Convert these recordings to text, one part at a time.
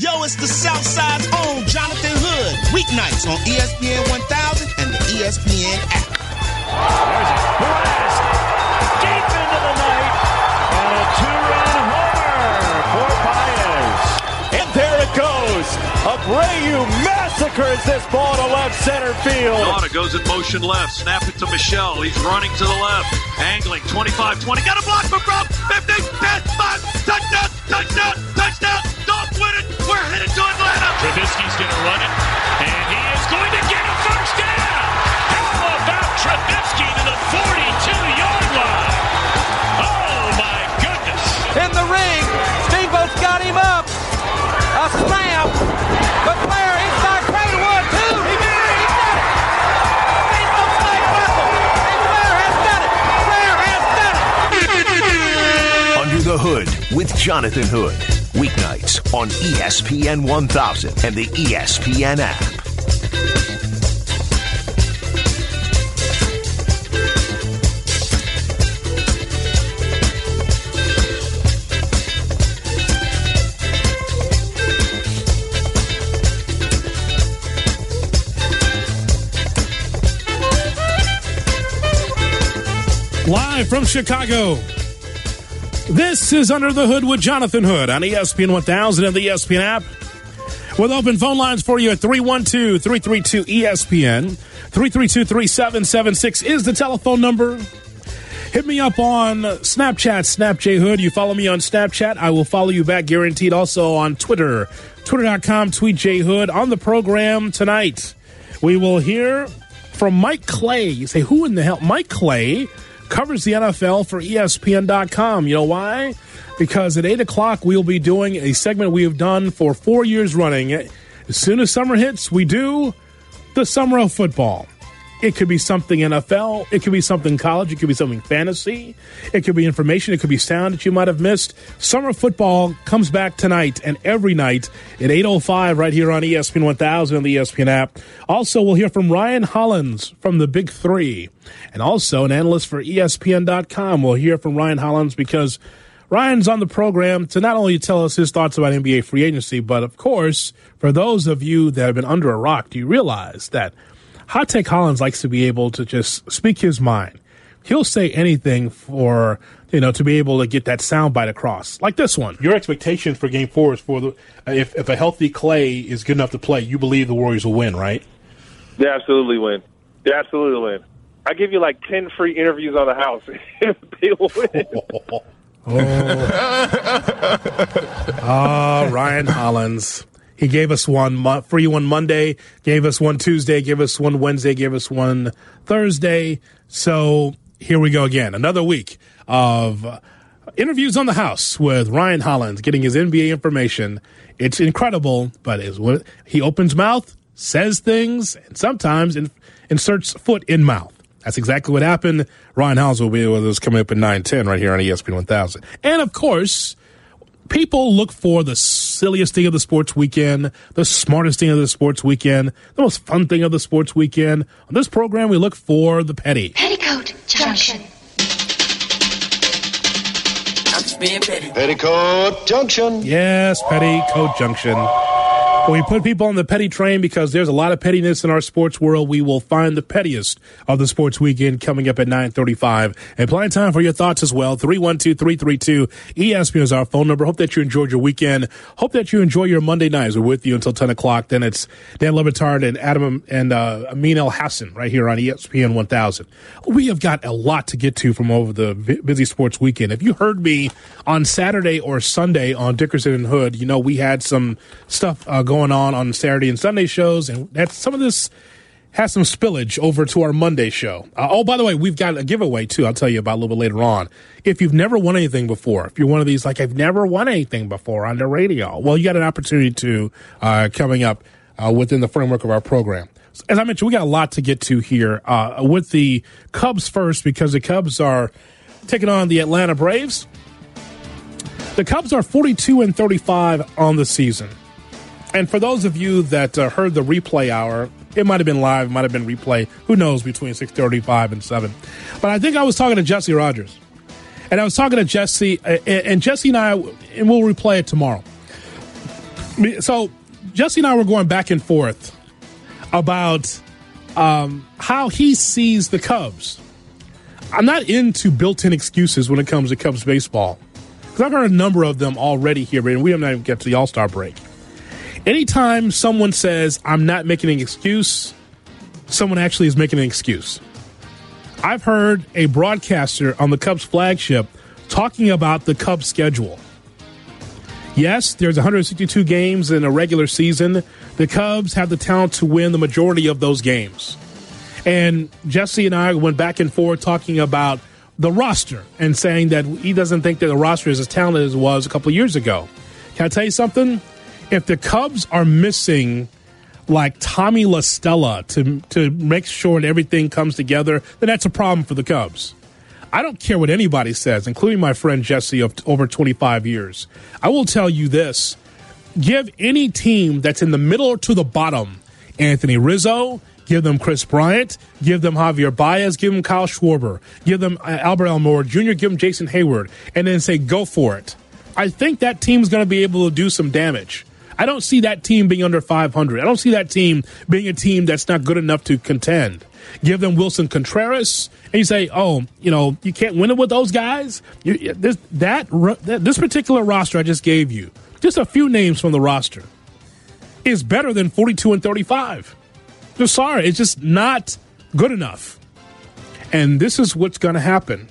Yo, it's the Southside's own Jonathan Hood. Weeknights on ESPN 1000 and the ESPN app. There's a blast deep into the night and a two-run homer for Baez. And there it goes. Abreu massacres this ball to left center field. Nauta goes in motion left. Snap it to Michelle. He's running to the left. Angling 25 20. Got a block for Brown. 50, 10, 5. Touchdown, touchdown, touchdown. Headed to Atlanta. Trubisky's going to run it. And he is going to get a first down. How about Trubisky to the 42 yard line? Oh, my goodness. In the ring. Steamboat's got him up. A slam. But Flair inside Cranewood, too. He did it. He did it. Steamboat's leg muscle. And Flair has done it. Flair has done it. Under the Hood with Jonathan Hood. Weeknights on ESPN 1000 and the ESPN app. Live from Chicago. This is Under the Hood with Jonathan Hood on ESPN 1000 and the ESPN app. With open phone lines for you at 312 332 ESPN. 332 3776 is the telephone number. Hit me up on Snapchat, SnapJHood. You follow me on Snapchat, I will follow you back guaranteed. Also on Twitter, twitter.com, tweet jhood. On the program tonight, we will hear from Mike Clay. You say, who in the hell? Mike Clay covers the NFL for ESPN.com. You know why? Because at 8 o'clock, we'll be doing a segment we have done for four years running. As soon as summer hits, we do the summer of football. It could be something NFL. It could be something college. It could be something fantasy. It could be information. It could be sound that you might have missed. Summer football comes back tonight and every night at 8.05 right here on ESPN 1000 and the ESPN app. Also, we'll hear from Ryan Hollins from the Big Three and also an analyst for ESPN.com. We'll hear from Ryan Hollins because Ryan's on the program to not only tell us his thoughts about NBA free agency, but of course, for those of you that have been under a rock, do you realize that Hot Take Hollins likes to be able to just speak his mind? He'll say anything for you know to be able to get that soundbite across, like this one. Your expectations for Game Four is for the if if a healthy Clay is good enough to play, you believe the Warriors will win, right? They absolutely win. They absolutely win. I give you like ten free interviews on the house if they win. Ah, Ryan Hollins. He gave us one mo- free one Monday, gave us one Tuesday, gave us one Wednesday, gave us one Thursday. So here we go again. Another week of interviews on the house with Ryan Hollins getting his NBA information. It's incredible, but is what he opens mouth, says things, and sometimes in, inserts foot in mouth. That's exactly what happened. Ryan Hollins will be with us coming up at 910 right here on ESPN 1000. And of course, people look for the silliest thing of the sports weekend, the smartest thing of the sports weekend, the most fun thing of the sports weekend. On this program, we look for the petty. Petticoat Junction. That's being petty. Petticoat Junction. Yes, Petticoat Junction. We put people on the petty train because there's a lot of pettiness in our sports world. We will find the pettiest of the sports weekend coming up at 935. And plenty of time for your thoughts as well. 312-332 ESPN is our phone number. Hope that you enjoyed your weekend. Hope that you enjoy your Monday nights. We're with you until 10 o'clock. Then it's Dan Le Batard and Adam and uh, Amin Elhassan right here on ESPN 1000. We have got a lot to get to from over the busy sports weekend. If you heard me on Saturday or Sunday on Dickerson and Hood, you know, we had some stuff uh, going on on Saturday and Sunday shows, and that's some of this has some spillage over to our Monday show. Uh, oh, by the way, we've got a giveaway too. I'll tell you about a little bit later on. If you've never won anything before, if you're one of these like I've never won anything before on the radio, well, you got an opportunity to uh, coming up uh, within the framework of our program. As I mentioned, we got a lot to get to here uh, with the Cubs first because the Cubs are taking on the Atlanta Braves. The Cubs are 42 and 35 on the season. And for those of you that uh, heard the replay hour, it might have been live, it might have been replay. Who knows between 6:35 and 7. But I think I was talking to Jesse Rogers. And I was talking to Jesse and Jesse and I and we'll replay it tomorrow. So Jesse and I were going back and forth about um, how he sees the Cubs. I'm not into built-in excuses when it comes to Cubs baseball because I've heard a number of them already here, and we haven't even get to the All Star break. Anytime someone says I'm not making an excuse, someone actually is making an excuse. I've heard a broadcaster on the Cubs flagship talking about the Cubs schedule. Yes, there's 162 games in a regular season. The Cubs have the talent to win the majority of those games. And Jesse and I went back and forth talking about the roster and saying that he doesn't think that the roster is as talented as it was a couple years ago. Can I tell you something? If the Cubs are missing like Tommy La Stella to to make sure that everything comes together, then that's a problem for the Cubs. I don't care what anybody says, including my friend Jesse of over 25 years. I will tell you this. Give any team that's in the middle or to the bottom, Anthony Rizzo, give them Kris Bryant, give them Javier Baez, give them Kyle Schwarber, give them uh, Albert Almora Jr., give them Jason Heyward, and then say, go for it. I think that team's going to be able to do some damage. I don't see that team being under 500. I don't see that team being a team that's not good enough to contend. Give them Willson Contreras, and you say, "Oh, you know, you can't win it with those guys." You, this that this particular roster I just gave you, just a few names from the roster, is better than 42 and 35. Just sorry, it's just not good enough. And this is what's going to happen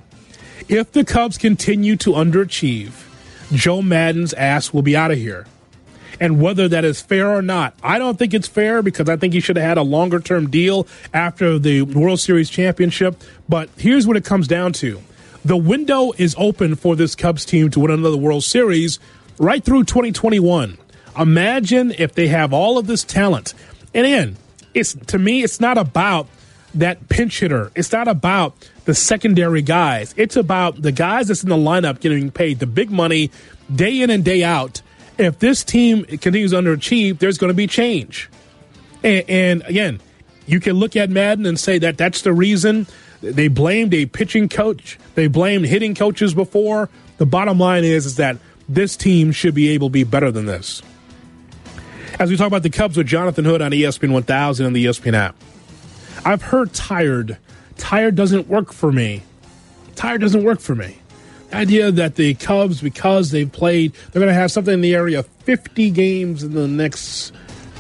if the Cubs continue to underachieve. Joe Maddon's ass will be out of here and whether that is fair or not. I don't think it's fair because I think he should have had a longer term deal after the World Series championship. But here's what it comes down to the window is open for this Cubs team to win another World Series right through 2021. Imagine if they have all of this talent. And again, it's to me, it's not about that pinch hitter. It's not about the secondary guys. It's about the guys that's in the lineup getting paid the big money day in and day out if this team continues to underachieve, there's going to be change. And, and, again, you can look at Maddon and say that that's the reason. They blamed a pitching coach. They blamed hitting coaches before. The bottom line is, is that this team should be able to be better than this. As we talk about the Cubs with Jonathan Hood on ESPN 1000 and the ESPN app, I've heard tired. Tired doesn't work for me. Tired doesn't work for me idea that the Cubs, because they've played, they're going to have something in the area of 50 games in the next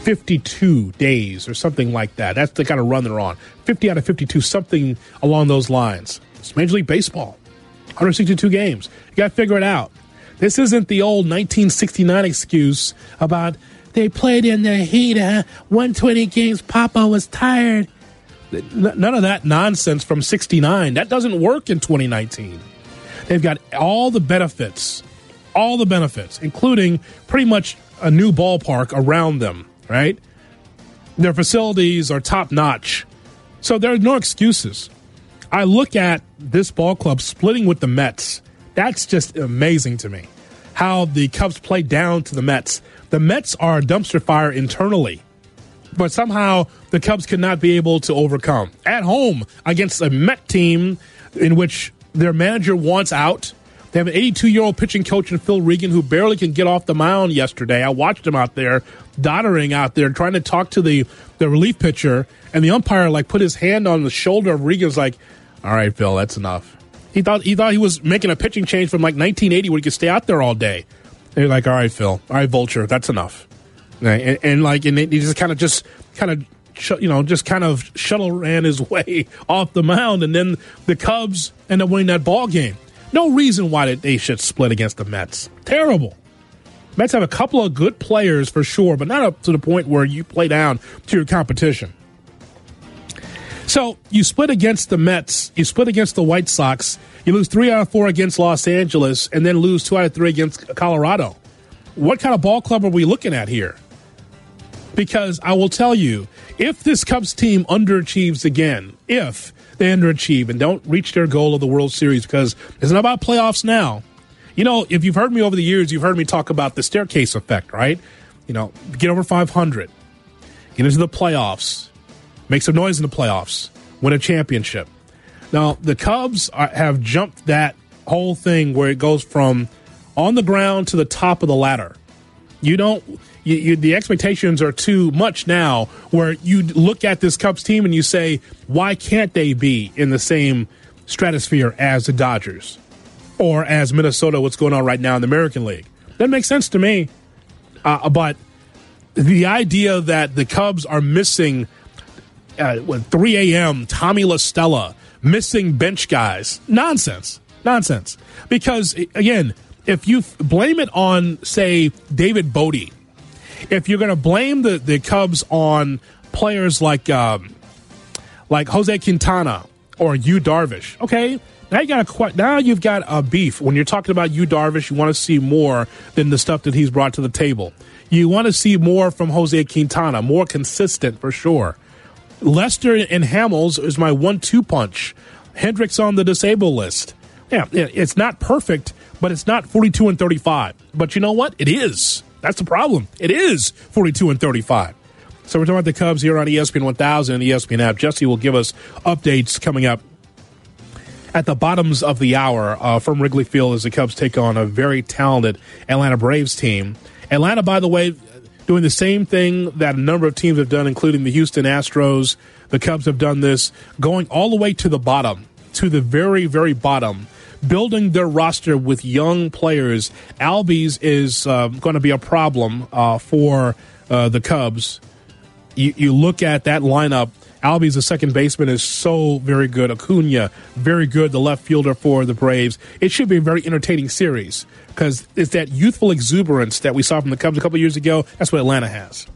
52 days or something like that. That's the kind of run they're on. 50 out of 52, something along those lines. It's Major League Baseball. 162 games. You got to figure it out. This isn't the old 1969 excuse about they played in the heat, huh? 120 games. Papa was tired. None of that nonsense from 69. That doesn't work in 2019. They've got all the benefits, all the benefits, including pretty much a new ballpark around them, right? Their facilities are top notch. So there are no excuses. I look at this ball club splitting with the Mets. That's just amazing to me. How the Cubs play down to the Mets. The Mets are a dumpster fire internally, but somehow the Cubs could not be able to overcome. At home against a Met team in which their manager wants out. They have an 82 year old pitching coach in Phil Regan who barely can get off the mound yesterday. I watched him out there, doddering out there, trying to talk to the, the relief pitcher, and the umpire like put his hand on the shoulder of Regan's like, "All right, Phil, that's enough." He thought he thought he was making a pitching change from like 1980 where he could stay out there all day. They're like, "All right, Phil, all right, Vulture, that's enough." And, and like, and he just kind of just kind of you know, just kind of shuttle ran his way off the mound, and then the Cubs end up winning that ball game. No reason why they should split against the Mets. Terrible. Mets have a couple of good players for sure, but not up to the point where you play down to your competition. So you split against the Mets, you split against the White Sox, you lose three out of four against Los Angeles, and then lose two out of three against Colorado. What kind of ball club are we looking at here? Because I will tell you, if this Cubs team underachieves again, if they underachieve and don't reach their goal of the World Series, because it's not about playoffs now. You know, if you've heard me over the years, you've heard me talk about the staircase effect, right? You know, get over 500, get into the playoffs, make some noise in the playoffs, win a championship. Now, the Cubs are, have jumped that whole thing where it goes from on the ground to the top of the ladder. You don't you, you, the expectations are too much now. Where you look at this Cubs team and you say, why can't they be in the same stratosphere as the Dodgers or as Minnesota? What's going on right now in the American League? That makes sense to me. Uh, but the idea that the Cubs are missing uh, what, 3 a.m. Tommy La Stella missing bench guys nonsense nonsense because again if you blame it on say David Bote if you're going to blame the, the Cubs on players like um, like Jose Quintana or Yu Darvish, okay, now you got a now you've got a beef. When you're talking about Yu Darvish, you want to see more than the stuff that he's brought to the table. You want to see more from Jose Quintana, more consistent for sure. Lester and Hamels is my one-two punch. Hendricks on the disabled list. Yeah, it's not perfect, but it's not 42 and 35. But you know what? It is. That's the problem. It is 42 and 35. So we're talking about the Cubs here on ESPN 1000 and ESPN app. Jesse will give us updates coming up at the bottoms of the hour uh, from Wrigley Field as the Cubs take on a very talented Atlanta Braves team. Atlanta, by the way, doing the same thing that a number of teams have done, including the Houston Astros. The Cubs have done this, going all the way to the bottom, to the very, very bottom building their roster with young players. Albies is uh, going to be a problem uh, for uh, the Cubs. You, you, look at that lineup. Albies, the second baseman, is so very good. Acuna, very good, the left fielder for the Braves. It should be a very entertaining series because it's that youthful exuberance that we saw from the Cubs a couple years ago. That's what Atlanta has.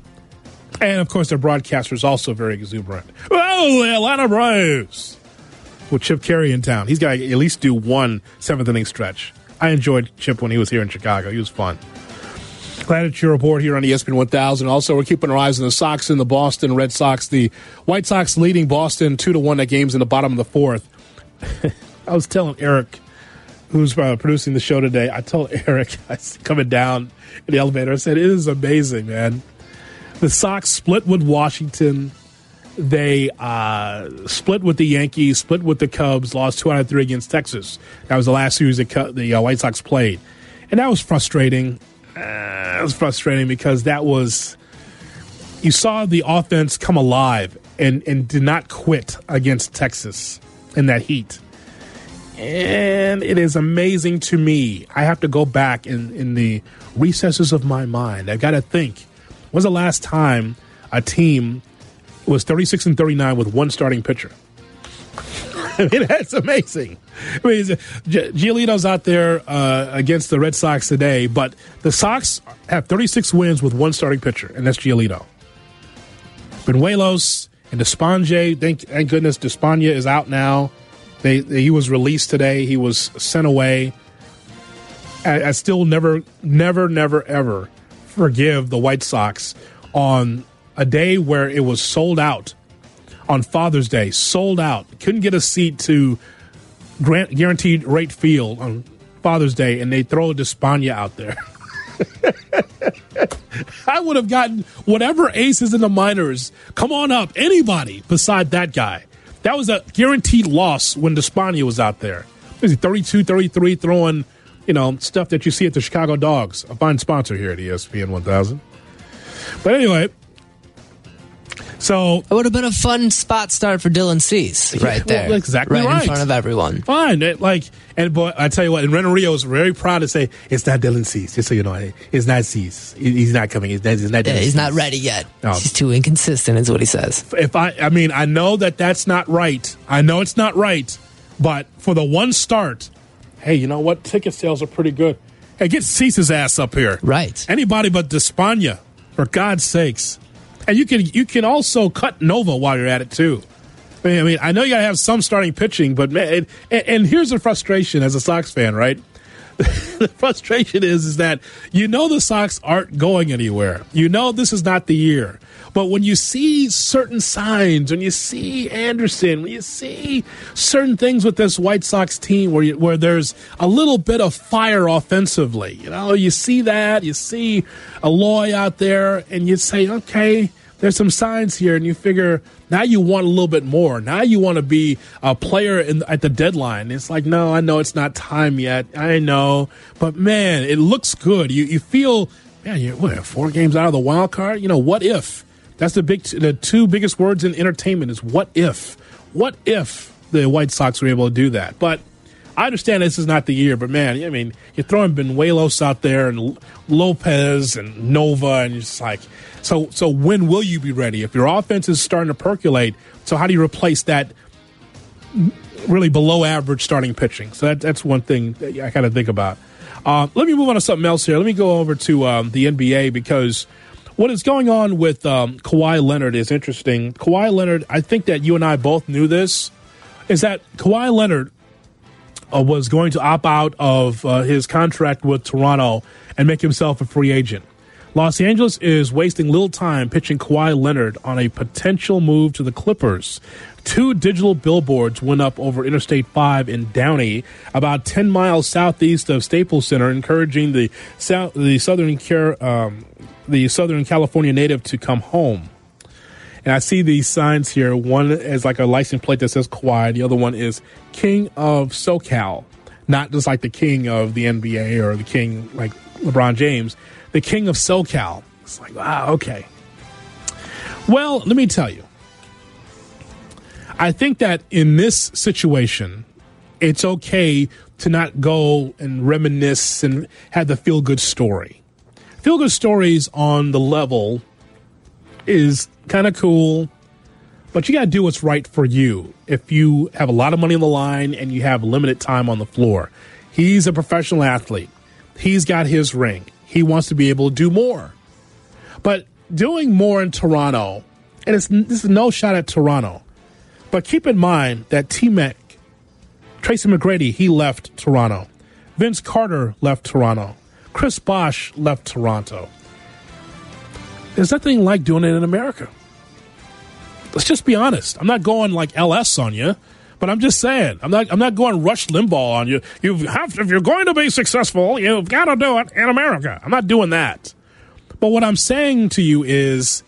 And of course, their broadcaster is also very exuberant. Oh, the Atlanta Braves! With Chip Caray in town. He's got to at least do one seventh inning stretch. I enjoyed Chip when he was here in Chicago. He was fun. Glad it's your report here on ESPN 1000. Also, we're keeping our eyes on the Sox and the Boston Red Sox. The White Sox leading Boston 2 to 1 at games in the bottom of the fourth. I was telling Eric, who's uh, producing the show today, I told Eric, I was coming down in the elevator, I said, It is amazing, man. The Sox split with Washington they uh, split with the Yankees, split with the Cubs, lost two out of three against Texas. That was the last series that the uh, White Sox played, and that was frustrating. Uh, it was frustrating because that was you saw the offense come alive and and did not quit against Texas in that heat. And it is amazing to me. I have to go back in, in the recesses of my mind. I've got to think. When's the last time a team was 36 and 39 with one starting pitcher. I mean, that's amazing. I mean, Giolito's out there uh, against the Red Sox today, but the Sox have 36 wins with one starting pitcher, and that's Giolito. Banuelos and Despaigne, thank, thank goodness Despaigne is out now. They, they, he was released today. He was sent away. I, I still never, never, never, ever forgive the White Sox on a day where it was sold out on Father's Day, sold out. Couldn't get a seat to grant, guaranteed rate field on Father's Day, and they throw a Despaigne out there. I would have gotten whatever aces in the minors. Come on up, anybody beside that guy. That was a guaranteed loss when Despaigne was out there. He 32, 33, throwing, you know, stuff that you see at the Chicago Dogs, a fine sponsor here at ESPN 1000. But anyway, so it would have been a fun spot start for Dylan Cease right there, well, exactly right, right, in front of everyone. Fine, it, like and boy, I tell you what, and Renteria was very proud to say it's not Dylan Cease. Just so you know, it's not Cease. He's not coming. He's not. He's not, yeah, he's Cease. not ready yet. No. He's too inconsistent, is what he says. If I, I mean, I know that that's not right. I know it's not right, but for the one start, hey, you know what? Ticket sales are pretty good. Hey, get Cease's ass up here. Right. Anybody but Despaigne, for God's sakes. And you can you can also cut Nova while you're at it too. I mean, I, know you got to have some starting pitching, but man, and, and here's the frustration as a Sox fan, right? the frustration is is that you know the Sox aren't going anywhere. You know this is not the year. But when you see certain signs, when you see Anderson, when you see certain things with this White Sox team where you, where there's a little bit of fire offensively, you know, you see that, you see Eloy out there, and you say, okay, there's some signs here, and you figure now you want a little bit more. Now you want to be a player in, at the deadline. It's like, no, I know it's not time yet. I know, but man, it looks good. You you feel man, you're what, four games out of the wild card. You know, what if? That's the big, the two biggest words in entertainment is what if. What if the White Sox were able to do that? But I understand this is not the year, but man, I mean, you're throwing Banuelos out there and Lopez and Nova, and you're just like, so so when will you be ready? If your offense is starting to percolate, so how do you replace that really below average starting pitching? So that, that's one thing that I kind of think about. Uh, let me move on to something else here. Let me go over to um, the NBA because what is going on with um, Kawhi Leonard is interesting. Kawhi Leonard, I think that you and I both knew this, is that Kawhi Leonard uh, was going to opt out of uh, his contract with Toronto and make himself a free agent. Los Angeles is wasting little time pitching Kawhi Leonard on a potential move to the Clippers. Two digital billboards went up over Interstate 5 in Downey, about 10 miles southeast of Staples Center, encouraging the south, the Southern um, the Southern California native to come home. And I see these signs here. One is like a license plate that says Kawhi. The other one is King of SoCal, not just like the king of the NBA or the king like LeBron James, the king of SoCal. It's like, wow, okay. Well, let me tell you. I think that in this situation, it's okay to not go and reminisce and have the feel good story. Feel good stories on the level is kind of cool, but you got to do what's right for you. If you have a lot of money on the line and you have limited time on the floor, he's a professional athlete. He's got his ring. He wants to be able to do more. But doing more in Toronto, and it's, this is no shot at Toronto, but keep in mind that T Mac, Tracy McGrady, he left Toronto. Vince Carter left Toronto. Chris Bosh left Toronto. There's nothing like doing it in America. Let's just be honest. I'm not going like LS on you, but I'm just saying. I'm not. I'm not going Rush Limbaugh on you. You have to, if you're going to be successful, you've got to do it in America. I'm not doing that. But what I'm saying to you is,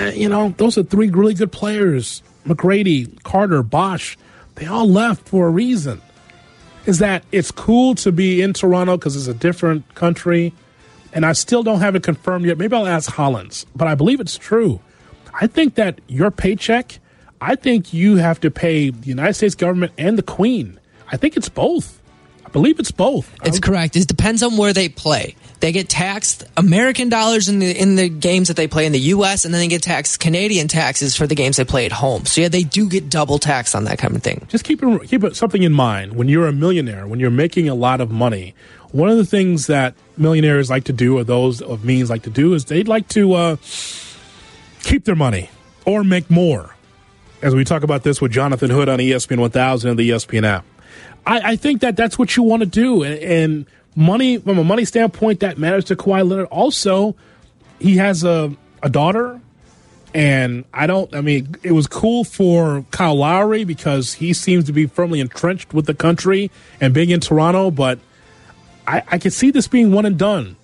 Uh, you know, those are three really good players: McGrady, Carter, Bosh. They all left for a reason. Is that it's cool to be in Toronto because it's a different country and I still don't have it confirmed yet. Maybe I'll ask Hollins, but I believe it's true. I think that your paycheck, I think you have to pay the United States government and the Queen. I think it's both. I believe it's both. It's correct. It depends on where they play. They get taxed American dollars in the in the games that they play in the U.S. and then they get taxed Canadian taxes for the games they play at home. So yeah, they do get double taxed on that kind of thing. Just keep keep something in mind when you're a millionaire, when you're making a lot of money. One of the things that millionaires like to do, or those of means like to do, is they'd like to uh, keep their money or make more. As we talk about this with Jonathan Hood on ESPN 1000 and the ESPN app, I, I think that that's what you want to do, and, and money from a money standpoint that matters to Kawhi Leonard. Also, he has a a daughter, and I don't. I mean, it was cool for Kyle Lowry because he seems to be firmly entrenched with the country and being in Toronto, but I, I could see this being one and done.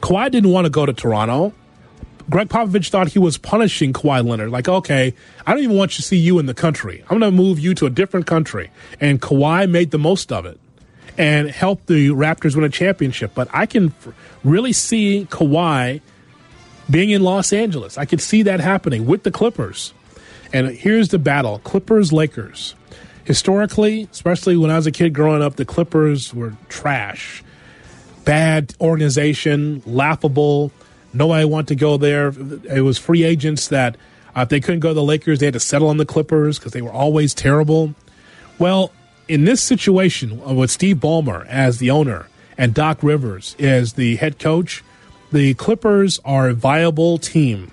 Kawhi didn't want to go to Toronto. Gregg Popovich thought he was punishing Kawhi Leonard. Like, okay, I don't even want to see you in the country. I'm going to move you to a different country. And Kawhi made the most of it and help the Raptors win a championship. But I can really see Kawhi being in Los Angeles. I could see that happening with the Clippers. And here's the battle Clippers Lakers. Historically, especially when I was a kid growing up, the Clippers were trash bad organization, laughable. Nobody wanted to go there. It was free agents that uh, if they couldn't go to the Lakers, they had to settle on the Clippers because they were always terrible. Well, in this situation uh, with Steve Ballmer as the owner and Doc Rivers as the head coach, the Clippers are a viable team.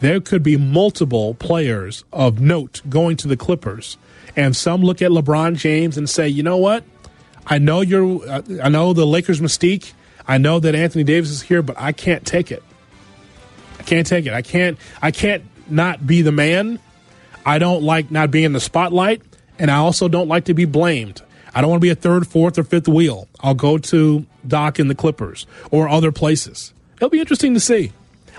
There could be multiple players of note going to the Clippers. And some look at LeBron James and say, you know what? I know you're. Uh, I know the Lakers' mystique. I know that Anthony Davis is here, but I can't take it. I can't take it. I can't. I can't not be the man. I don't like not being in the spotlight, and I also don't like to be blamed. I don't want to be a third, fourth, or fifth wheel. I'll go to Doc in the Clippers or other places. It'll be interesting to see.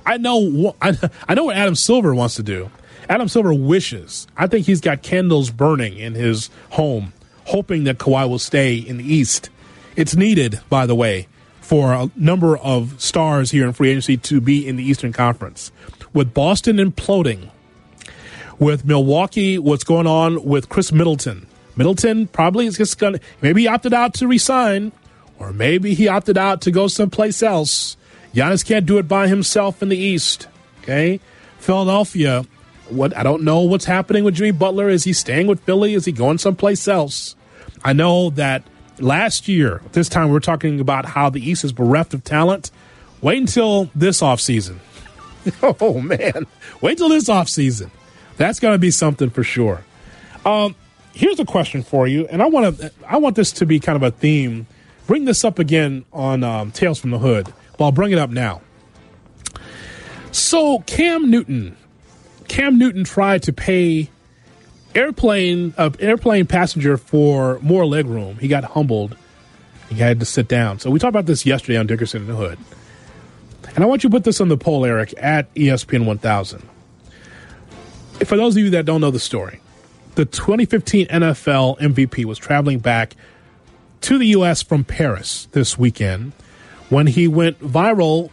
I know. I, know what Adam Silver wants to do. Adam Silver wishes. I think he's got candles burning in his home hoping that Kawhi will stay in the East. It's needed, by the way, for a number of stars here in free agency to be in the Eastern Conference. With Boston imploding, with Milwaukee, what's going on with Khris Middleton? Middleton probably is just going to, maybe he opted out to resign, or maybe he opted out to go someplace else. Giannis can't do it by himself in the East. Okay? Philadelphia, what I don't know what's happening with Jimmy Butler. Is he staying with Philly? Is he going someplace else? I know that last year, this time we we're talking about how the East is bereft of talent. Wait until this offseason. oh man. Wait until this offseason. That's gonna be something for sure. Um, here's a question for you, and I want to I want this to be kind of a theme. Bring this up again on um, Tales from the Hood. but I'll bring it up now. So Cam Newton, Cam Newton tried to pay airplane uh, airplane passenger for more legroom. He got humbled. He had to sit down. So we talked about this yesterday on Dickerson in the Hood. And I want you to put this on the poll, Eric, at ESPN 1000. For those of you that don't know the story, the 2015 NFL MVP was traveling back to the U.S. from Paris this weekend when he went viral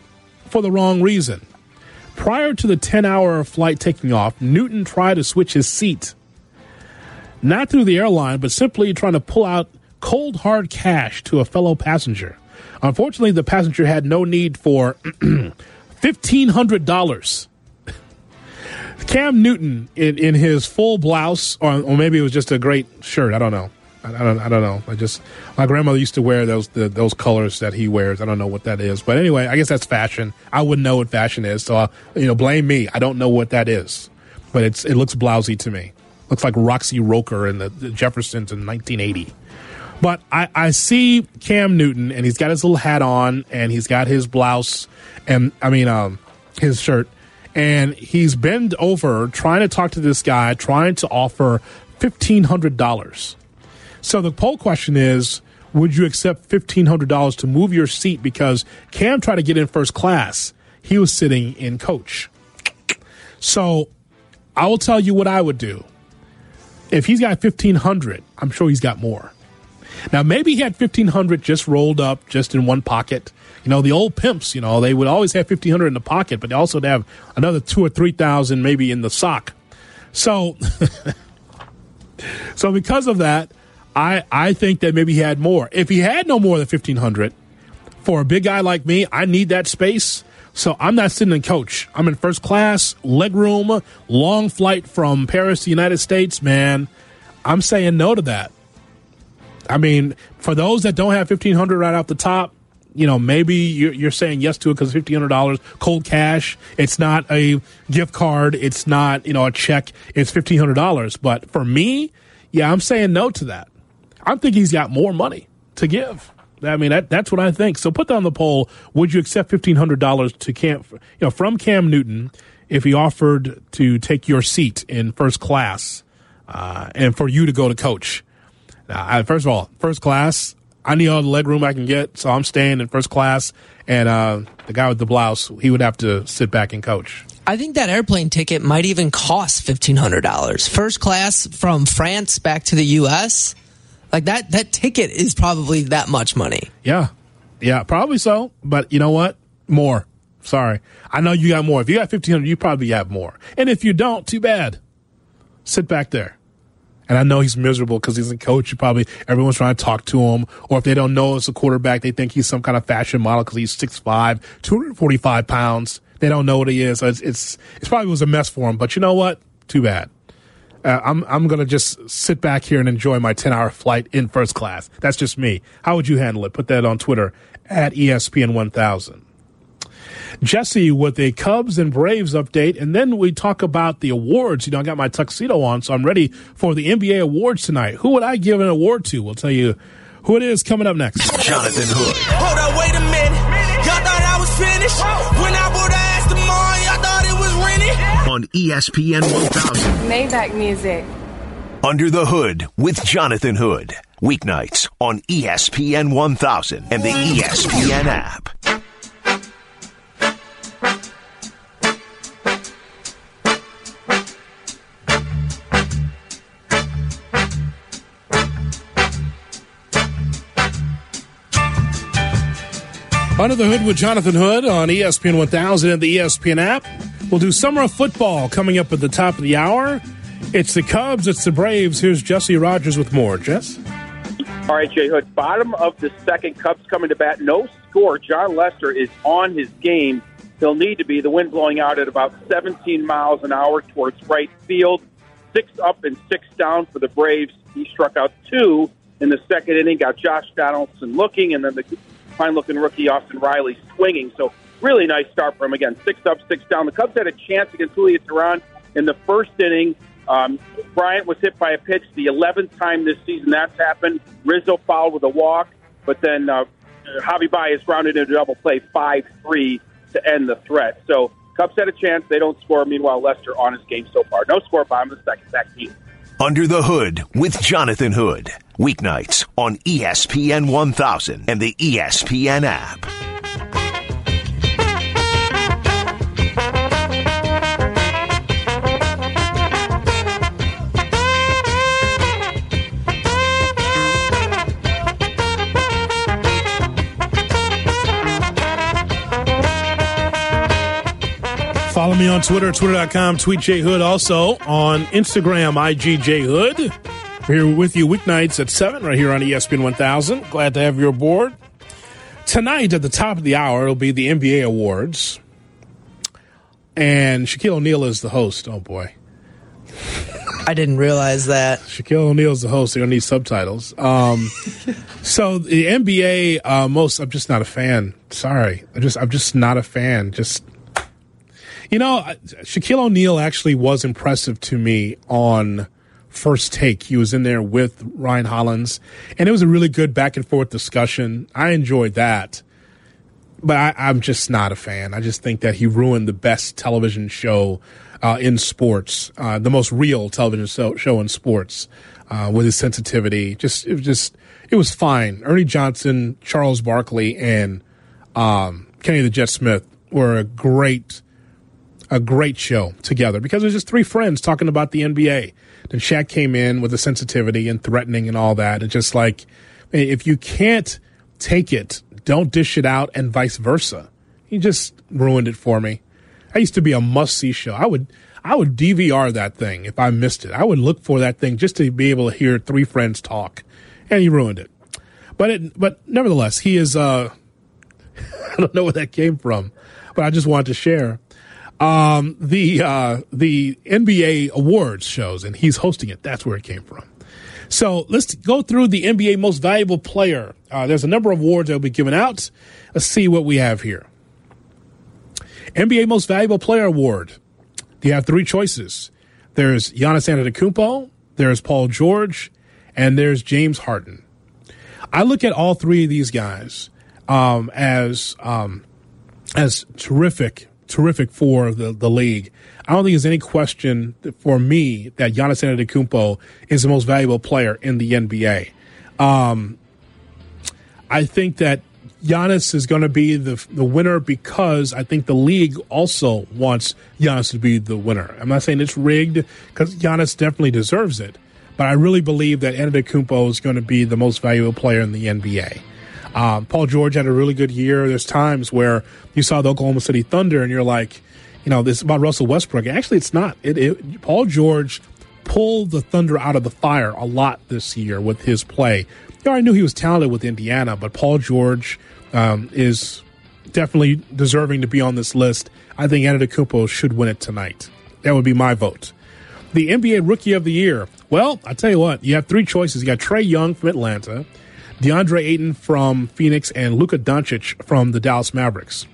for the wrong reason. Prior to the 10 hour flight taking off, Newton tried to switch his seat. Not through the airline, but simply trying to pull out cold hard cash to a fellow passenger. Unfortunately, the passenger had no need for $1,500. Cam Newton, in, in his full blouse, or, or maybe it was just a great shirt. I don't know. I, I, don't. I don't know. I just my grandmother used to wear those the, those colors that he wears. I don't know what that is, but anyway, I guess that's fashion. I wouldn't know what fashion is, so uh, you know, blame me. I don't know what that is, but it's it looks blousy to me. Looks like Roxy Roker and the, the Jeffersons in 1980. But I, I see Cam Newton, and he's got his little hat on, and he's got his blouse, and I mean, um, his shirt, and he's bent over trying to talk to this guy, trying to offer fifteen hundred dollars. So the poll question is: Would you accept fifteen hundred dollars to move your seat because Cam tried to get in first class? He was sitting in coach. So I will tell you what I would do. If he's got fifteen hundred, I'm sure he's got more. Now, maybe he had 1500 just rolled up just in one pocket. You know, the old pimps, you know, they would always have 1500 in the pocket, but they also have another two or 3000 maybe in the sock. So, so because of that, I, I think that maybe he had more. If he had no more than 1500 for a big guy like me, I need that space. So I'm not sitting in coach. I'm in first class, leg room, long flight from Paris to the United States, man. I'm saying no to that. I mean, for those that don't have fifteen hundred right off the top, you know, maybe you're, you're saying yes to it because fifteen hundred dollars cold cash. It's not a gift card. It's not you know a check. It's fifteen hundred dollars. But for me, yeah, I'm saying no to that. I think he's got more money to give. I mean, that, that's what I think. So put on the poll. Would you accept fifteen hundred dollars to Cam, you know, from Cam Newton if he offered to take your seat in first class uh, and for you to go to coach? Now, first of all, first class, I need all the leg room I can get, so I'm staying in first class. And uh, the guy with the blouse, he would have to sit back and coach. I think that airplane ticket might even cost fifteen hundred dollars. First class from France back to the U.S. Like that, that ticket is probably that much money. Yeah, yeah, probably so. But you know what? More. Sorry, I know you got more. If you got fifteen hundred, you probably have more. And if you don't, too bad. Sit back there. And I know he's miserable because he's a coach. You probably everyone's trying to talk to him, or if they don't know it's a quarterback, they think he's some kind of fashion model because he's 6'5", 245 pounds. They don't know what he is. So it's it's it's probably was a mess for him. But you know what? Too bad. Uh, I'm I'm gonna just sit back here and enjoy my 10 hour flight in first class. That's just me. How would you handle it? Put that on Twitter at ESPN 1000. Jesse with a Cubs and Braves update, and then we talk about the awards. You know, I got my tuxedo on, so I'm ready for the NBA awards tonight. Who would I give an award to? We'll tell you who it is coming up next. Jonathan Hood. Hold up, wait a minute. Y'all thought I was finished? When I bought ass tomorrow, y'all thought it was rented? On ESPN 1000. Maybach music. Under the Hood with Jonathan Hood. Weeknights on ESPN 1000 and the ESPN app. Under the Hood with Jonathan Hood on ESPN 1000 and the ESPN app. We'll do summer of football coming up at the top of the hour. It's the Cubs, it's the Braves. Here's Jesse Rogers with more. Jess? All right, Jay Hood. Bottom of the second, Cubs coming to bat. No score. Jon Lester is on his game. He'll need to be. The wind blowing out at about 17 miles an hour towards right field. Six up and six down for the Braves. He struck out two in the second inning. Got Josh Donaldson looking, and then the fine-looking rookie Austin Riley swinging. So really nice start for him. Again, six up, six down. The Cubs had a chance against Julio Teheran in the first inning. Um, Bryant was hit by a pitch the 11th time this season that's happened. Rizzo fouled with a walk, but then uh, Javi Baez grounded into double play 5 3 to end the threat. So Cubs had a chance. They don't score. Meanwhile, Lester on his game so far. No score bottom of the second. Back to you. Under the Hood with Jonathan Hood. Weeknights on ESPN 1000 and the ESPN app. Me on Twitter, twitter.com, tweet J Hood. Also on Instagram, IGJ Hood. We're here with you weeknights at 7 right here on ESPN 1000. Glad to have you aboard. Tonight at the top of the hour, it'll be the NBA Awards. And Shaquille O'Neal is the host. Oh, boy. I didn't realize that. Shaquille O'Neal's the host. They're going to need subtitles. Um, so the NBA, uh, most, I'm just not a fan. Sorry. I'm just, I'm just not a fan. Just, you know, Shaquille O'Neal actually was impressive to me on first take. He was in there with Ryan Hollins, and it was a really good back and forth discussion. I enjoyed that. But I, I'm just not a fan. I just think that he ruined the best television show uh, in sports, uh, the most real television show, show in sports, uh, with his sensitivity. Just it was just it was fine. Ernie Johnson, Charles Barkley, and um, Kenny the Jet Smith were a great a great show together because it was just three friends talking about the NBA. Then Shaq came in with the sensitivity and threatening and all that. It's just like, if you can't take it, don't dish it out and vice versa. He just ruined it for me. I used to be a must see show. I would, I would DVR that thing if I missed it. I would look for that thing just to be able to hear three friends talk and he ruined it. But it, but nevertheless, he is, uh, I don't know where that came from, but I just wanted to share um, the uh, the NBA awards shows, and he's hosting it. That's where it came from. So let's go through the NBA Most Valuable Player. Uh, there's a number of awards that will be given out. Let's see what we have here. NBA Most Valuable Player Award. You have three choices. There's Giannis Antetokounmpo, there's Paul George, and there's James Harden. I look at all three of these guys um, as um, as terrific, terrific for the, the league. I don't think there's any question for me that Giannis Antetokounmpo is the most valuable player in the NBA. Um, I think that Giannis is going to be the the winner because I think the league also wants Giannis to be the winner. I'm not saying it's rigged because Giannis definitely deserves it, but I really believe that Antetokounmpo is going to be the most valuable player in the NBA. Um, Paul George had a really good year. There's times where you saw the Oklahoma City Thunder and you're like, you know, this is about Russell Westbrook. Actually, it's not. It, it, Paul George pulled the Thunder out of the fire a lot this year with his play. You already knew he was talented with Indiana, but Paul George um, is definitely deserving to be on this list. I think Antetokounmpo should win it tonight. That would be my vote. The NBA Rookie of the Year. Well, I tell you what, you have three choices. You got Trae Young from Atlanta, DeAndre Ayton from Phoenix, and Luka Doncic from the Dallas Mavericks.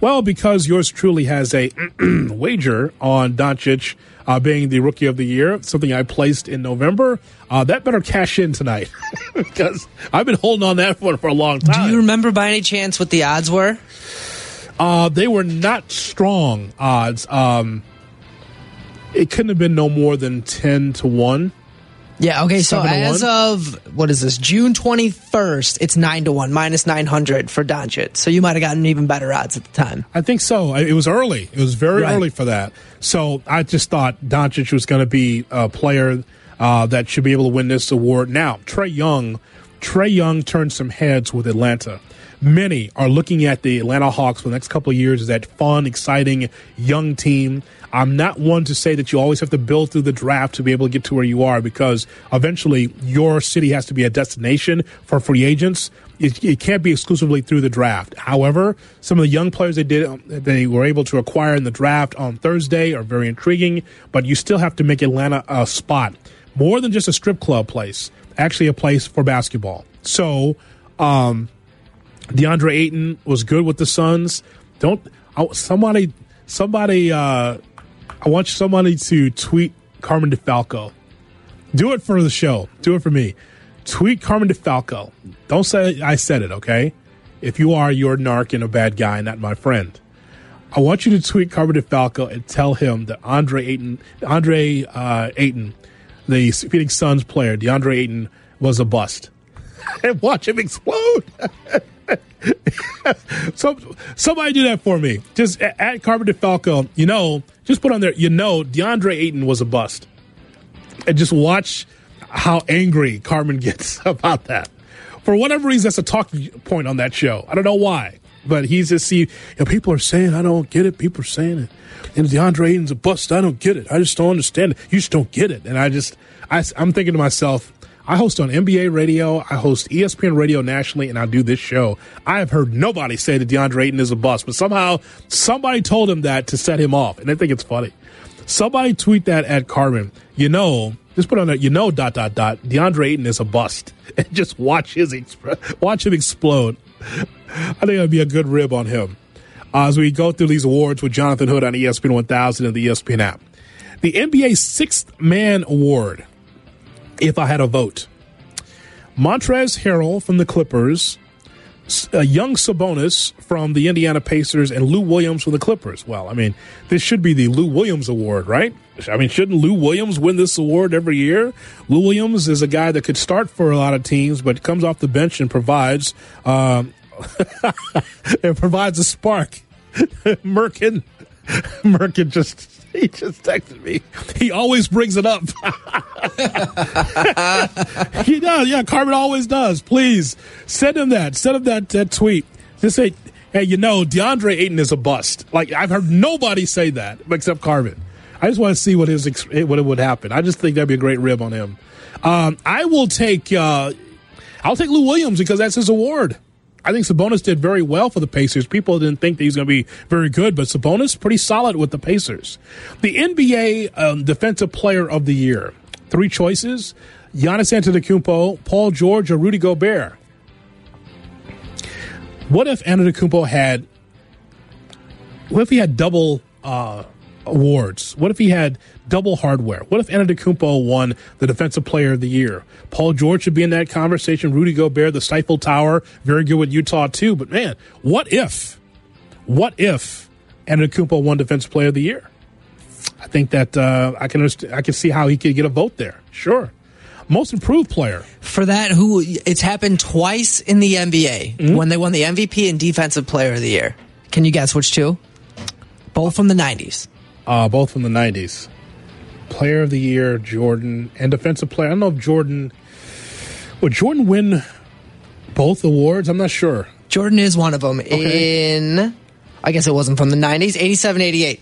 Well, because yours truly has a wager on Doncic uh, being the Rookie of the Year, something I placed in November, uh, that better cash in tonight because I've been holding on that one for a long time. Do you remember by any chance what the odds were? Uh, they were not strong odds. Um, it couldn't have been no more than 10 to 1. Yeah, okay, so as one? of, what is this, June 21st, it's 9 to 1, minus 900 for Doncic. So you might have gotten even better odds at the time. I think so. It was early. It was very Right. early for that. So I just thought Doncic was going to be a player uh, that should be able to win this award. Now, Trae Young, Trae Young turned some heads with Atlanta. many are looking at the Atlanta Hawks for the next couple of years as that fun, exciting young team. I'm not one to say that you always have to build through the draft to be able to get to where you are because eventually your city has to be a destination for free agents. It, it can't be exclusively through the draft. However, some of the young players they did um, they were able to acquire in the draft on Thursday are very intriguing. But you still have to make Atlanta a spot more than just a strip club place, actually a place for basketball. So, um, DeAndre Ayton was good with the Suns. Don't somebody somebody uh, I want somebody to tweet Carmen DeFalco. Do it for the show. Do it for me. Tweet Carmen DeFalco. Don't say I said it, okay? If you are, you're a narc and a bad guy, not my friend. I want you to tweet Carmen DeFalco and tell him that Andre Ayton, Andre uh, Ayton, the Phoenix Suns player, DeAndre Ayton, was a bust. and watch him explode. so somebody do that for me. Just at Carmen DeFalco, you know, just put on there, you know, DeAndre Ayton was a bust. And just watch how angry Carmen gets about that. For whatever reason, that's a talking point on that show. I don't know why. But he's just see, you know, people are saying I don't get it. People are saying it. And DeAndre Ayton's a bust. I don't get it. I just don't understand it. You just don't get it. And I just, I, I'm thinking to myself, I host on NBA radio, I host ESPN radio nationally, and I do this show. I have heard nobody say that DeAndre Ayton is a bust, but somehow somebody told him that to set him off, and I think it's funny. Somebody tweet that at Carmen. You know, just put on there. You know, dot dot dot. DeAndre Ayton is a bust, and just watch his exp- watch him explode. I think that'd be a good rib on him. Uh, as we go through these awards with Jonathan Hood on ESPN 1000 and the ESPN app, the NBA Sixth Man Award if I had a vote. Montrezl Harrell from the Clippers, uh, young Sabonis from the Indiana Pacers, and Lou Williams from the Clippers. Well, I mean, this should be the Lou Williams Award, right? I mean, shouldn't Lou Williams win this award every year? Lou Williams is a guy that could start for a lot of teams, but comes off the bench and provides um, provides a spark. Merkin, Merkin just he just texted me. He always brings it up. he does. Yeah, Carmen always does. Please send him that. Send him that, that tweet. Just say, hey, you know, DeAndre Ayton is a bust. Like I've heard nobody say that except Carmen. I just want to see what his what it would happen. I just think that'd be a great rib on him. Um, I will take uh, I'll take Lou Williams because that's his award. I think Sabonis did very well for the Pacers. People didn't think that he's going to be very good, but Sabonis pretty solid with the Pacers. The NBA um, Defensive Player of the Year, three choices: Giannis Antetokounmpo, Paul George, or Rudy Gobert. What if Antetokounmpo had? What if he had double uh, awards? What if he had double hardware? What if Antetokounmpo won the Defensive Player of the Year? Paul George should be in that conversation. Rudy Gobert, the Stifle Tower, very good with Utah too. But man, what if? What if Antetokounmpo won Defensive Player of the Year? I think that uh, I can understand, I can see how he could get a vote there. Sure. Most improved player. For that, who it's happened twice in the NBA when they won the MVP and Defensive Player of the Year. Can you guess which two? Both from the 90s. Uh, both from the 90s. Player of the Year, Jordan, and Defensive Player. I don't know if Jordan. Would Jordan win both awards? I'm not sure. Jordan is one of them. In, I guess it wasn't from the 90s, 87 88.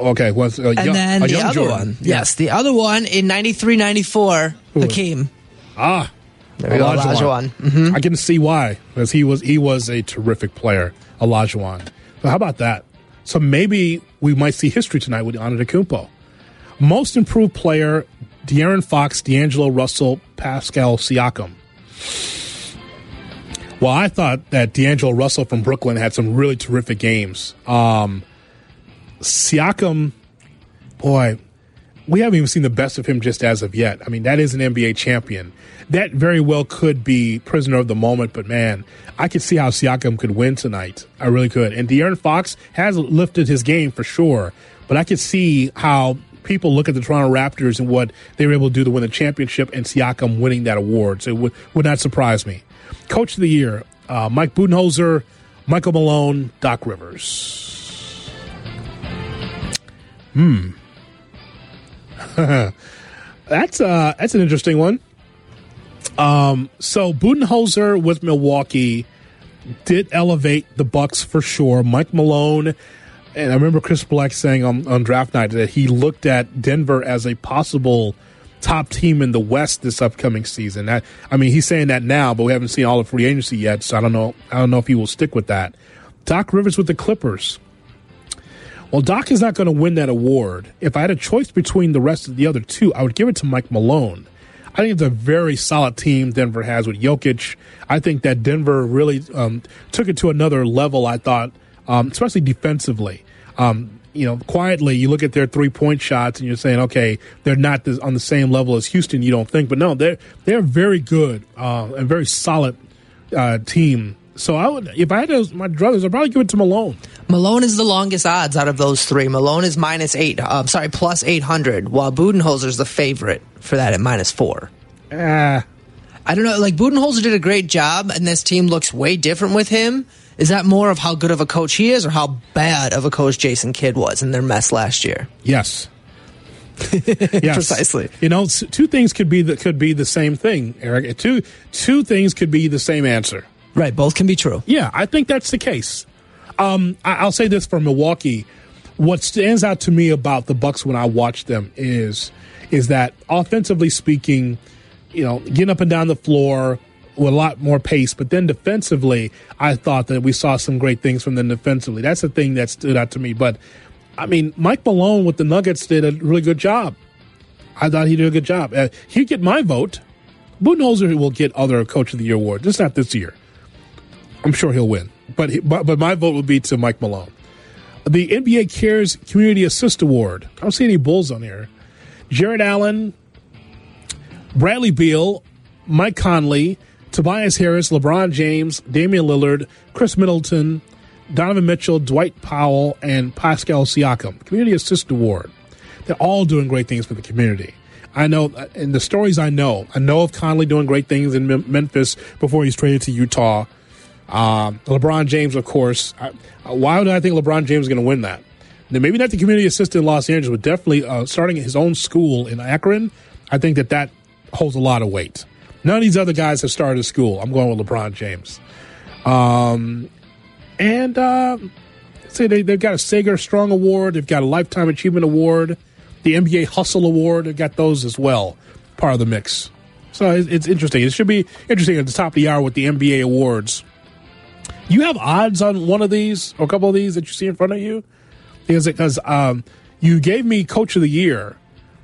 Okay, was a And young, then the other Jordan. one. Yes, the other one in 93 94, Hakeem. Ah, There we go, Olajuwon. Mhm. I can see why because he was he was a terrific player, Olajuwon. So how about that? So maybe we might see history tonight with Antetokounmpo. Most improved player: De'Aaron Fox, D'Angelo Russell, Pascal Siakam. Well, I thought that D'Angelo Russell from Brooklyn had some really terrific games. Um, Siakam, boy, we haven't even seen the best of him just as of yet. I mean, that is an NBA champion. That very well could be prisoner of the moment, but man, I could see how Siakam could win tonight. I really could. And De'Aaron Fox has lifted his game for sure, but I could see how people look at the Toronto Raptors and what they were able to do to win the championship and Siakam winning that award. So it would, would not surprise me. Coach of the Year, uh, Mike Budenholzer, Michael Malone, Doc Rivers. Hmm. that's uh that's an interesting one. Um, so Budenholzer with Milwaukee, did elevate the Bucks for sure. Mike Malone, and I remember Chris Black saying on, on draft night that he looked at Denver as a possible top team in the West this upcoming season. I, I mean, he's saying that now, but we haven't seen all the free agency yet, so I don't know. I don't know if he will stick with that. Doc Rivers with the Clippers. Well, Doc is not going to win that award. If I had a choice between the rest of the other two, I would give it to Mike Malone. I think it's a very solid team Denver has with Jokic. I think that Denver really um, took it to another level. I thought, um, especially defensively. Um, you know, quietly, you look at their three point shots and you're saying, okay, they're not this, on the same level as Houston. You don't think, but no, they're they're very good uh, and very solid uh, team. So I would, if I had to, my druthers, I'd probably give it to Malone. Malone is the longest odds out of those three. Malone is minus eight. Uh, sorry, plus eight hundred, while Budenholzer's the favorite for that at minus four. Ah. I don't know. Like Budenholzer did a great job, and this team looks way different with him. Is that more of how good of a coach he is, or how bad of a coach Jason Kidd was in their mess last year? Yes. yes. Precisely. You know, two things could be that could be the same thing, Eric. Two two things could be the same answer. Right. Both can be true. Yeah, I think that's the case. Um, I, I'll say this for Milwaukee: what stands out to me about the Bucks when I watch them is is that offensively speaking, you know, getting up and down the floor with a lot more pace, but then defensively, I thought that we saw some great things from them defensively. That's the thing that stood out to me. But I mean, Mike Malone with the Nuggets did a really good job. I thought he did a good job. Uh, he'd get my vote. Budenholzer will get other Coach of the Year award, just not this year. I'm sure he'll win, but he, but, but my vote would be to Mike Malone. The NBA Cares Community Assist Award. I don't see any Bulls on here. Jarrett Allen, Bradley Beal, Mike Conley, Tobias Harris, LeBron James, Damian Lillard, Khris Middleton, Donovan Mitchell, Dwight Powell, and Pascal Siakam. Community Assist Award. They're all doing great things for the community. I know, in the stories I know, I know of Conley doing great things in Memphis before he's traded to Utah. Um, LeBron James, of course. I, why would I think LeBron James is going to win that? Now, maybe not the community assistant in Los Angeles, but definitely uh, starting his own school in Akron. I think that that holds a lot of weight. None of these other guys have started a school. I'm going with LeBron James. Um, and uh, say they, they've got a Sager Strong Award. They've got a Lifetime Achievement Award. The NBA Hustle Award. They've got those as well, part of the mix. So it's, it's interesting. It should be interesting at the top of the hour with the NBA awards. You have odds on one of these or a couple of these that you see in front of you? Because because um, you gave me Coach of the Year.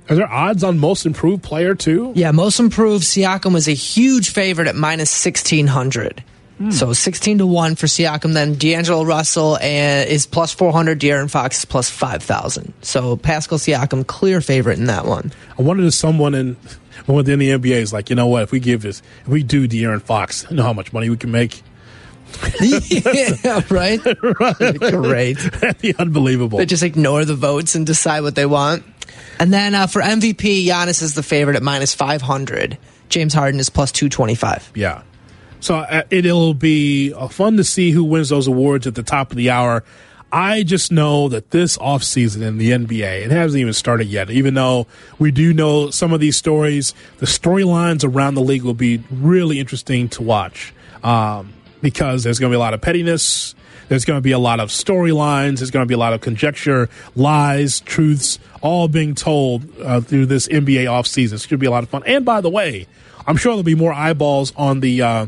Are there odds on Most Improved Player too? Yeah, most improved. Siakam was a huge favorite at minus sixteen hundred. So sixteen to one for Siakam. Then D'Angelo Russell uh, is plus four hundred. De'Aaron Fox is plus five thousand. So Pascal Siakam clear favorite in that one. I wondered if someone in within the NBA is like, you know what? If we give this, if we do De'Aaron Fox, know how much money we can make. yeah, right. Great. That'd be unbelievable. They just ignore the votes and decide what they want. And then uh, for MVP, Giannis is the favorite at minus 500. James Harden is plus 225. Yeah. So uh, it, it'll be uh, fun to see who wins those awards at the top of the hour. I just know that this offseason in the NBA, it hasn't even started yet. Even though we do know some of these stories, the storylines around the league will be really interesting to watch um, because there's going to be a lot of pettiness. There's going to be a lot of storylines. There's going to be a lot of conjecture, lies, truths, all being told uh, through this NBA offseason. It's going to be a lot of fun. And by the way, I'm sure there'll be more eyeballs on the uh,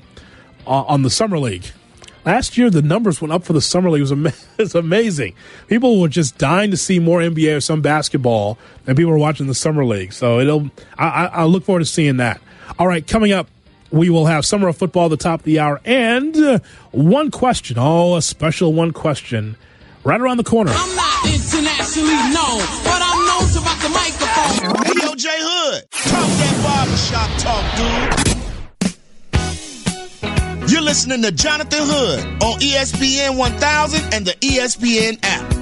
on the summer league. Last year, the numbers went up for the summer league. It was, ama- it was amazing. People were just dying to see more NBA or some basketball, and people were watching the summer league. So it'll. I, I, I look forward to seeing that. All right, coming up, we will have summer of football at the top of the hour, and uh, one question. Oh, a special one question, right around the corner. I'm not internationally known, but I'm known to rock the microphone. Hey, yo, J Hood, talk that barbershop talk, dude. You're listening to Jonathan Hood on ESPN 1000 and the ESPN app.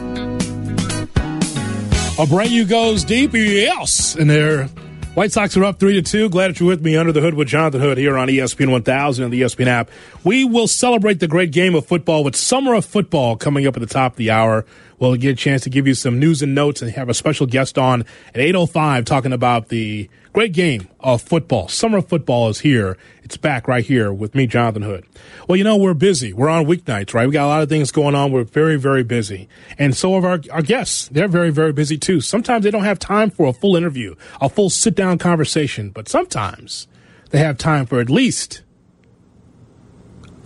Abreu goes deep. Yes. And there, White Sox are up 3 to 2. Glad that you're with me under the hood with Jonathan Hood here on ESPN 1000 and the ESPN app. We will celebrate the great game of football with Summer of Football coming up at the top of the hour We'll get a chance to give you some news and notes and have a special guest on at 8.05 talking about the great game of football. Summer football is here. It's back right here with me, Jonathan Hood. Well, you know, we're busy. We're on weeknights, right? We got a lot of things going on. We're very, very busy. And so of our, our guests, they're very, very busy too. Sometimes they don't have time for a full interview, a full sit down conversation, but sometimes they have time for at least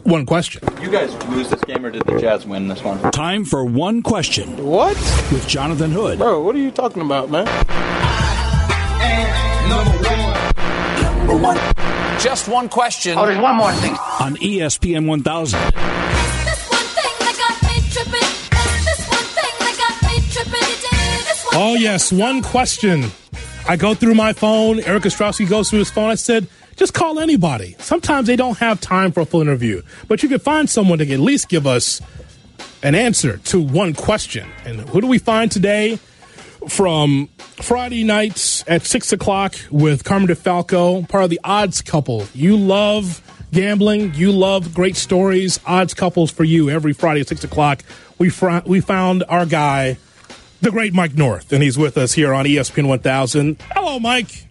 one question. You guys lose this game or did the Jazz win this one? Time for one question. What? With Jonathan Hood. Bro, what are you talking about, man? Number one. Just one question. Oh, there's one more thing. On ESPN 1000. Oh, yes, one question. I go through my phone. Eric Ostrowski goes through his phone. I said, just call anybody. Sometimes they don't have time for a full interview, but you can find someone to at least give us an answer to one question. And who do we find today? From Friday nights at six o'clock with Carmen DeFalco, part of the Odds Couple. You love gambling, you love great stories. Odds Couples for you every Friday at six o'clock. We fr- we found our guy, the great Mike North, and he's with us here on ESPN 1000. Hello, Mike.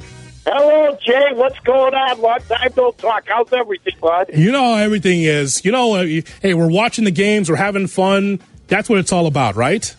Hello, Jay. What's going on? Long time no talk. How's everything, bud? You know how everything is. You know, uh, hey, we're watching the games, we're having fun. That's what it's all about, right?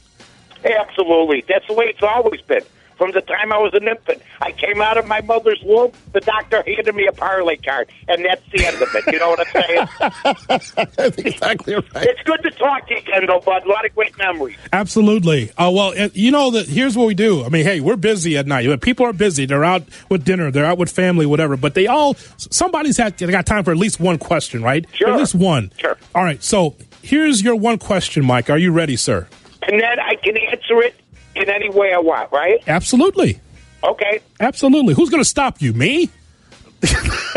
Absolutely. That's the way it's always been. From the time I was an infant, I came out of my mother's womb. The doctor handed me a parlay card, and that's the end of it. You know what I'm saying? that's exactly right. It's good to talk to you, Kendall, bud. A lot of great memories. Absolutely. Uh, well, you know that. Here's what we do. I mean, hey, we're busy at night. People are busy. They're out with dinner. They're out with family, whatever. But they all somebody's had they got time for at least one question, right? Sure. At least one. Sure. All right. So here's your one question, Mike. Are you ready, sir? And then I can answer it in any way I want, right? Absolutely. Okay. Absolutely. Who's going to stop you? Me?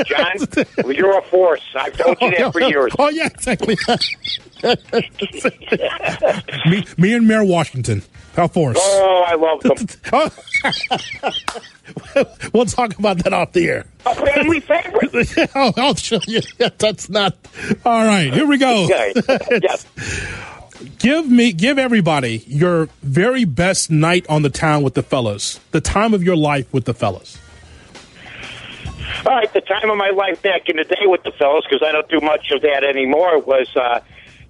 John, you're a force. I've told you that for oh, years. Oh yeah, exactly. me, me and Mayor Washington. How force? Oh, I love them. Oh. we'll talk about that off the air. A family favorite. oh, I'll show you. That's not. All right, here we go. Okay. yes. Give me, give everybody your very best night on the town with the fellas. The time of your life with the fellas. All right, the time of my life back in the day with the fellas, because I don't do much of that anymore, was, uh,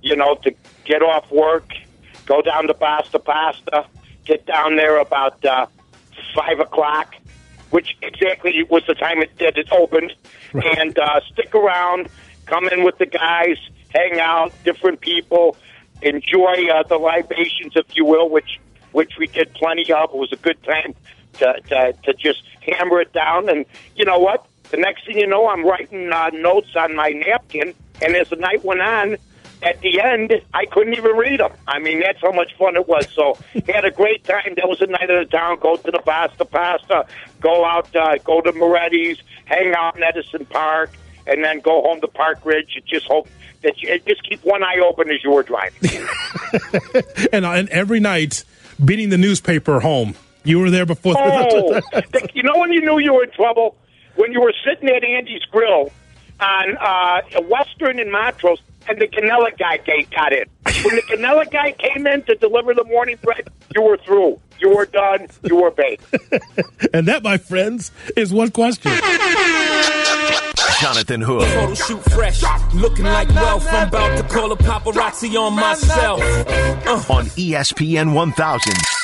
you know, to get off work, go down to Pasta Pasta, get down there about uh, 5 o'clock, which exactly was the time it, that it opened, and uh, stick around, come in with the guys, hang out, different people, enjoy uh, the libations, if you will, which which we did plenty of. It was a good time to, to, to just hammer it down. And you know what? The next thing you know, I'm writing uh, notes on my napkin, and as the night went on, at the end, I couldn't even read them. I mean, that's how much fun it was. So, had a great time. That was the night of the town. Go to the Pasta Pasta, go out, uh, go to Moretti's, hang out in Edison Park, and then go home to Park Ridge. And just hope that you just keep one eye open as you were driving. and, uh, and every night, beating the newspaper home. You were there before. Oh, the, you know when you knew you were in trouble? When you were sitting at Andy's Grill on uh, Western and Montrose, and the Gonnella guy got in. When the Gonnella guy came in to deliver the morning bread, you were through. You were done. You were baked. and that, my friends, is one question. Jonathan Hood. Photo shoot fresh, looking like wealth. I'm about to call a paparazzi on myself. Uh. On ESPN 1000.